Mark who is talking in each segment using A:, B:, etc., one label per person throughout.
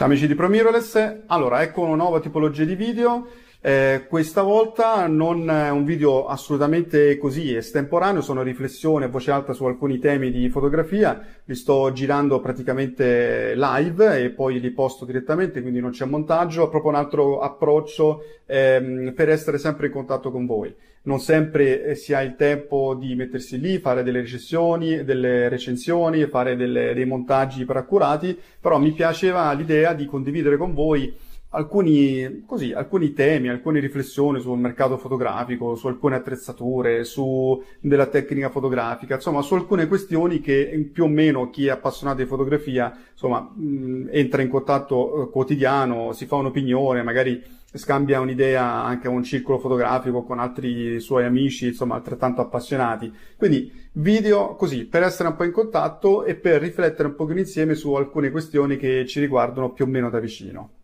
A: Ciao amici di ProMirrorless, allora ecco una nuova tipologia di video eh, questa volta non è un video assolutamente così estemporaneo, sono riflessioni a voce alta su alcuni temi di fotografia, li sto girando praticamente live e poi li posto direttamente, quindi non c'è montaggio, proprio un altro approccio ehm, per essere sempre in contatto con voi. Non sempre eh, si ha il tempo di mettersi lì, fare delle recensioni, delle recensioni, fare delle, dei montaggi per accurati, però mi piaceva l'idea di condividere con voi alcuni, così, alcuni temi, alcune riflessioni sul mercato fotografico, su alcune attrezzature, su della tecnica fotografica, insomma, su alcune questioni che più o meno chi è appassionato di fotografia, insomma, mh, entra in contatto eh, quotidiano, si fa un'opinione, magari scambia un'idea anche a un circolo fotografico con altri suoi amici, insomma, altrettanto appassionati. Quindi video così, per essere un po' in contatto e per riflettere un pochino insieme su alcune questioni che ci riguardano più o meno da vicino.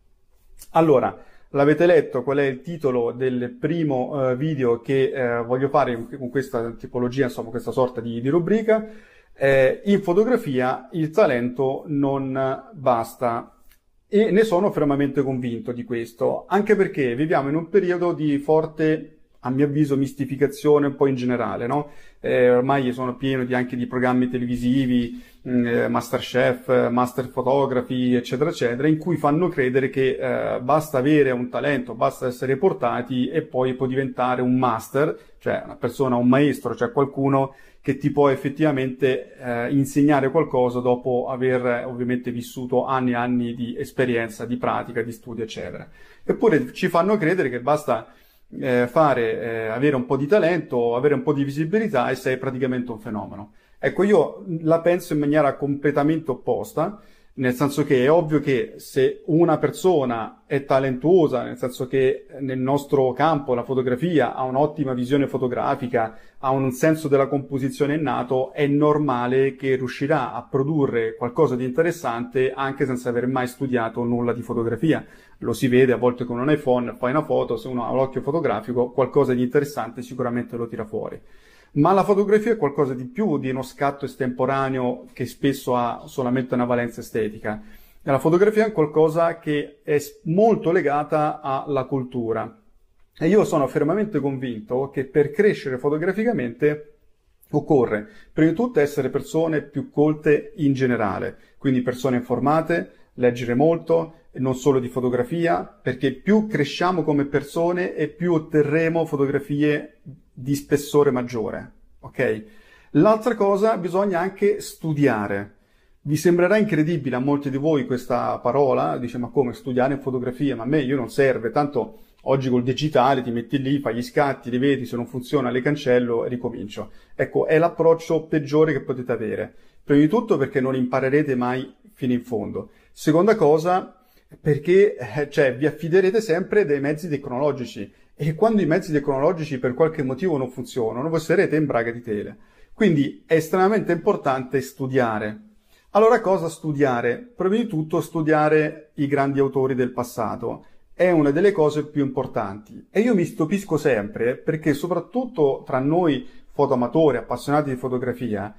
A: Allora, l'avete letto qual è il titolo del primo eh, video che eh, voglio fare con questa tipologia, insomma, questa sorta di, di rubrica. Eh, in fotografia il talento non basta e ne sono fermamente convinto di questo, anche perché viviamo in un periodo di forte a mio avviso, mistificazione un po' in generale, no? Eh, ormai sono pieno di, anche di programmi televisivi, mh, eh, Masterchef, Master Photography, eccetera, eccetera, in cui fanno credere che eh, basta avere un talento, basta essere portati e poi può diventare un master, cioè una persona, un maestro, cioè qualcuno che ti può effettivamente eh, insegnare qualcosa dopo aver ovviamente vissuto anni e anni di esperienza, di pratica, di studio, eccetera. Eppure ci fanno credere che basta eh, fare, eh, avere un po' di talento, avere un po' di visibilità e sei praticamente un fenomeno. Ecco, io la penso in maniera completamente opposta, nel senso che è ovvio che se una persona è talentuosa, nel senso che nel nostro campo la fotografia ha un'ottima visione fotografica, ha un senso della composizione innato, è normale che riuscirà a produrre qualcosa di interessante anche senza aver mai studiato nulla di fotografia. Lo si vede a volte con un iPhone, fai una foto, se uno ha l'occhio fotografico, qualcosa di interessante sicuramente lo tira fuori ma la fotografia è qualcosa di più di uno scatto estemporaneo che spesso ha solamente una valenza estetica. La fotografia è qualcosa che è molto legata alla cultura. E io sono fermamente convinto che per crescere fotograficamente occorre, prima di tutto, essere persone più colte in generale, quindi persone informate, leggere molto, non solo di fotografia, perché più cresciamo come persone e più otterremo fotografie di spessore maggiore. Ok? L'altra cosa, bisogna anche studiare. Vi sembrerà incredibile a molti di voi questa parola, dice ma come studiare in fotografia? Ma a me io non serve, tanto oggi col digitale ti metti lì, fai gli scatti, li vedi, se non funziona le cancello e ricomincio. Ecco, è l'approccio peggiore che potete avere. Prima di tutto perché non imparerete mai fino in fondo. Seconda cosa, perché eh, cioè, vi affiderete sempre dei mezzi tecnologici e quando i mezzi tecnologici per qualche motivo non funzionano, voi sarete in braga di tele. Quindi è estremamente importante studiare. Allora cosa studiare? Prima di tutto studiare i grandi autori del passato. È una delle cose più importanti. E io mi stupisco sempre perché soprattutto tra noi fotoamatori, appassionati di fotografia,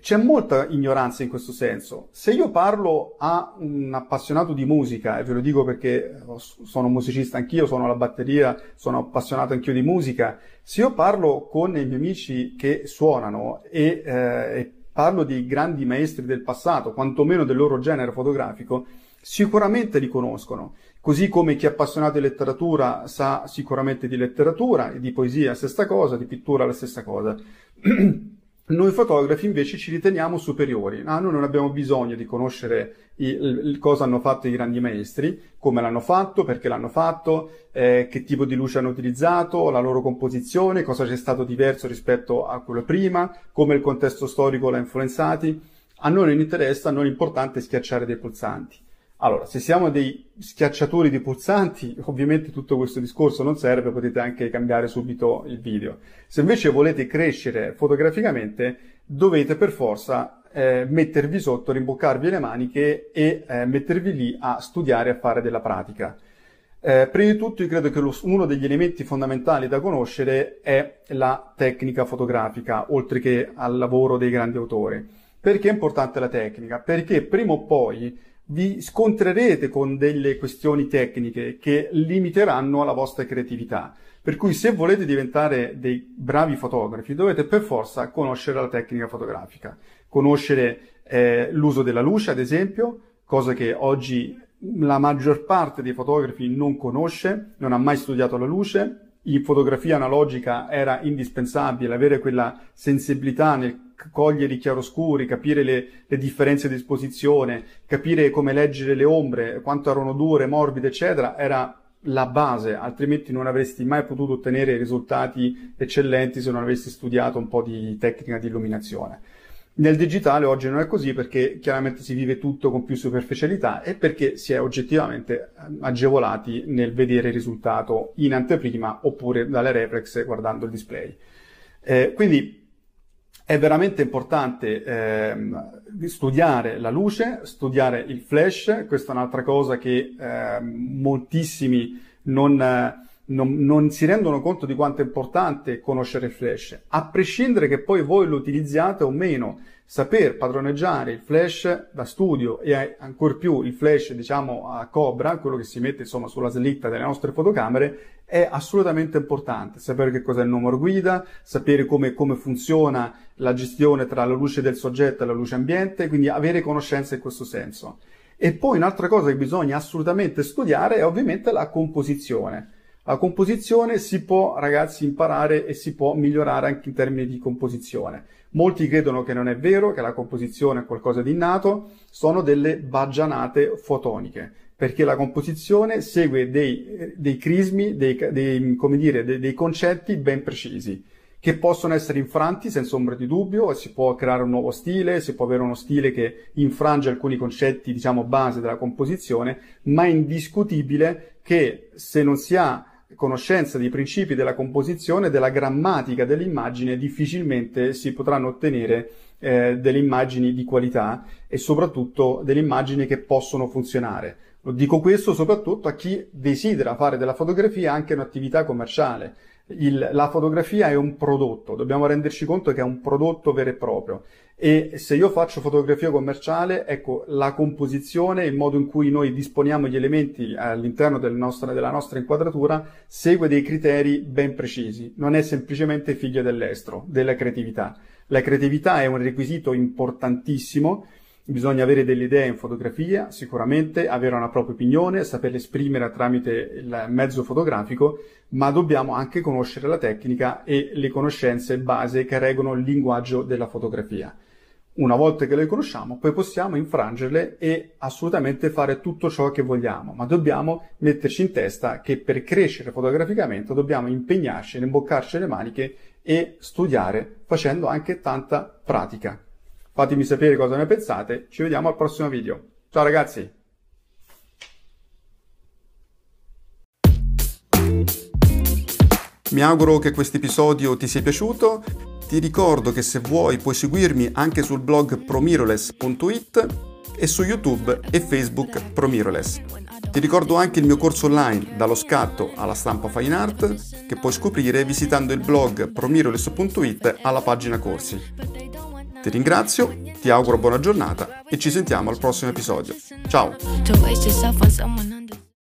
A: c'è molta ignoranza in questo senso. Se io parlo a un appassionato di musica, e ve lo dico perché sono musicista anch'io, sono alla batteria, sono appassionato anch'io di musica, se io parlo con i miei amici che suonano e, eh, e parlo di grandi maestri del passato, quantomeno del loro genere fotografico, sicuramente li conoscono. Così come chi è appassionato di letteratura sa sicuramente di letteratura, e di poesia la stessa cosa, di pittura la stessa cosa. Noi fotografi invece ci riteniamo superiori, ah, noi non abbiamo bisogno di conoscere il, il, cosa hanno fatto i grandi maestri, come l'hanno fatto, perché l'hanno fatto, eh, che tipo di luce hanno utilizzato, la loro composizione, cosa c'è stato diverso rispetto a quello prima, come il contesto storico l'ha influenzati. A noi non interessa, a noi l'importante è schiacciare dei pulsanti. Allora, se siamo dei schiacciatori di pulsanti, ovviamente tutto questo discorso non serve, potete anche cambiare subito il video. Se invece volete crescere fotograficamente, dovete per forza eh, mettervi sotto, rimboccarvi le maniche e eh, mettervi lì a studiare, a fare della pratica. Eh, prima di tutto io credo che lo, uno degli elementi fondamentali da conoscere è la tecnica fotografica, oltre che al lavoro dei grandi autori. Perché è importante la tecnica? Perché prima o poi vi scontrerete con delle questioni tecniche che limiteranno la vostra creatività. Per cui se volete diventare dei bravi fotografi dovete per forza conoscere la tecnica fotografica, conoscere eh, l'uso della luce ad esempio, cosa che oggi la maggior parte dei fotografi non conosce, non ha mai studiato la luce. In fotografia analogica era indispensabile avere quella sensibilità nel cogliere i chiaroscuri, capire le, le, differenze di esposizione, capire come leggere le ombre, quanto erano dure, morbide, eccetera, era la base, altrimenti non avresti mai potuto ottenere risultati eccellenti se non avessi studiato un po' di tecnica di illuminazione. Nel digitale oggi non è così perché chiaramente si vive tutto con più superficialità e perché si è oggettivamente ehm, agevolati nel vedere il risultato in anteprima oppure dalle reflex guardando il display. Eh, quindi è veramente importante eh, studiare la luce, studiare il flash, questa è un'altra cosa che eh, moltissimi non non, non, si rendono conto di quanto è importante conoscere il flash, a prescindere che poi voi lo utilizziate o meno. Saper padroneggiare il flash da studio e ancor più il flash, diciamo, a Cobra, quello che si mette insomma sulla slitta delle nostre fotocamere, è assolutamente importante. Sapere che cos'è il numero guida, sapere come, come funziona la gestione tra la luce del soggetto e la luce ambiente, quindi avere conoscenza in questo senso. E poi un'altra cosa che bisogna assolutamente studiare è ovviamente la composizione la composizione si può, ragazzi, imparare e si può migliorare anche in termini di composizione. Molti credono che non è vero, che la composizione è qualcosa di innato, sono delle baggianate fotoniche, perché la composizione segue dei, dei crismi, dei, dei, dire, dei, concetti ben precisi che possono essere infranti senza ombra di dubbio si può creare un nuovo stile, si può avere uno stile che infrange alcuni concetti, diciamo, base della composizione, ma è indiscutibile che se non si ha conoscenza dei principi della composizione, della grammatica dell'immagine, difficilmente si potranno ottenere eh, delle immagini di qualità e soprattutto delle immagini che possono funzionare. Dico questo soprattutto a chi desidera fare della fotografia anche un'attività commerciale. Il, la fotografia è un prodotto, dobbiamo renderci conto che è un prodotto vero e proprio e se io faccio fotografia commerciale, ecco, la composizione, il modo in cui noi disponiamo gli elementi all'interno del nostro, della nostra inquadratura segue dei criteri ben precisi, non è semplicemente figlio dell'estro, della creatività. La creatività è un requisito importantissimo, bisogna avere delle idee in fotografia, sicuramente, avere una propria opinione, saperle esprimere tramite il mezzo fotografico, ma dobbiamo anche conoscere la tecnica e le conoscenze base che reggono il linguaggio della fotografia. Una volta che le conosciamo, poi possiamo infrangerle e assolutamente fare tutto ciò che vogliamo, ma dobbiamo metterci in testa che per crescere fotograficamente dobbiamo impegnarci, rimboccarci le maniche e studiare facendo anche tanta pratica. Fatemi sapere cosa ne pensate, ci vediamo al prossimo video. Ciao ragazzi! Mi auguro che questo episodio ti sia piaciuto ti ricordo che se vuoi puoi seguirmi anche sul blog promiroless.it e su YouTube e Facebook Promiroless. Ti ricordo anche il mio corso online dallo scatto alla stampa fine art che puoi scoprire visitando il blog promiroless.it alla pagina corsi. Ti ringrazio, ti auguro buona giornata e ci sentiamo al prossimo episodio. Ciao!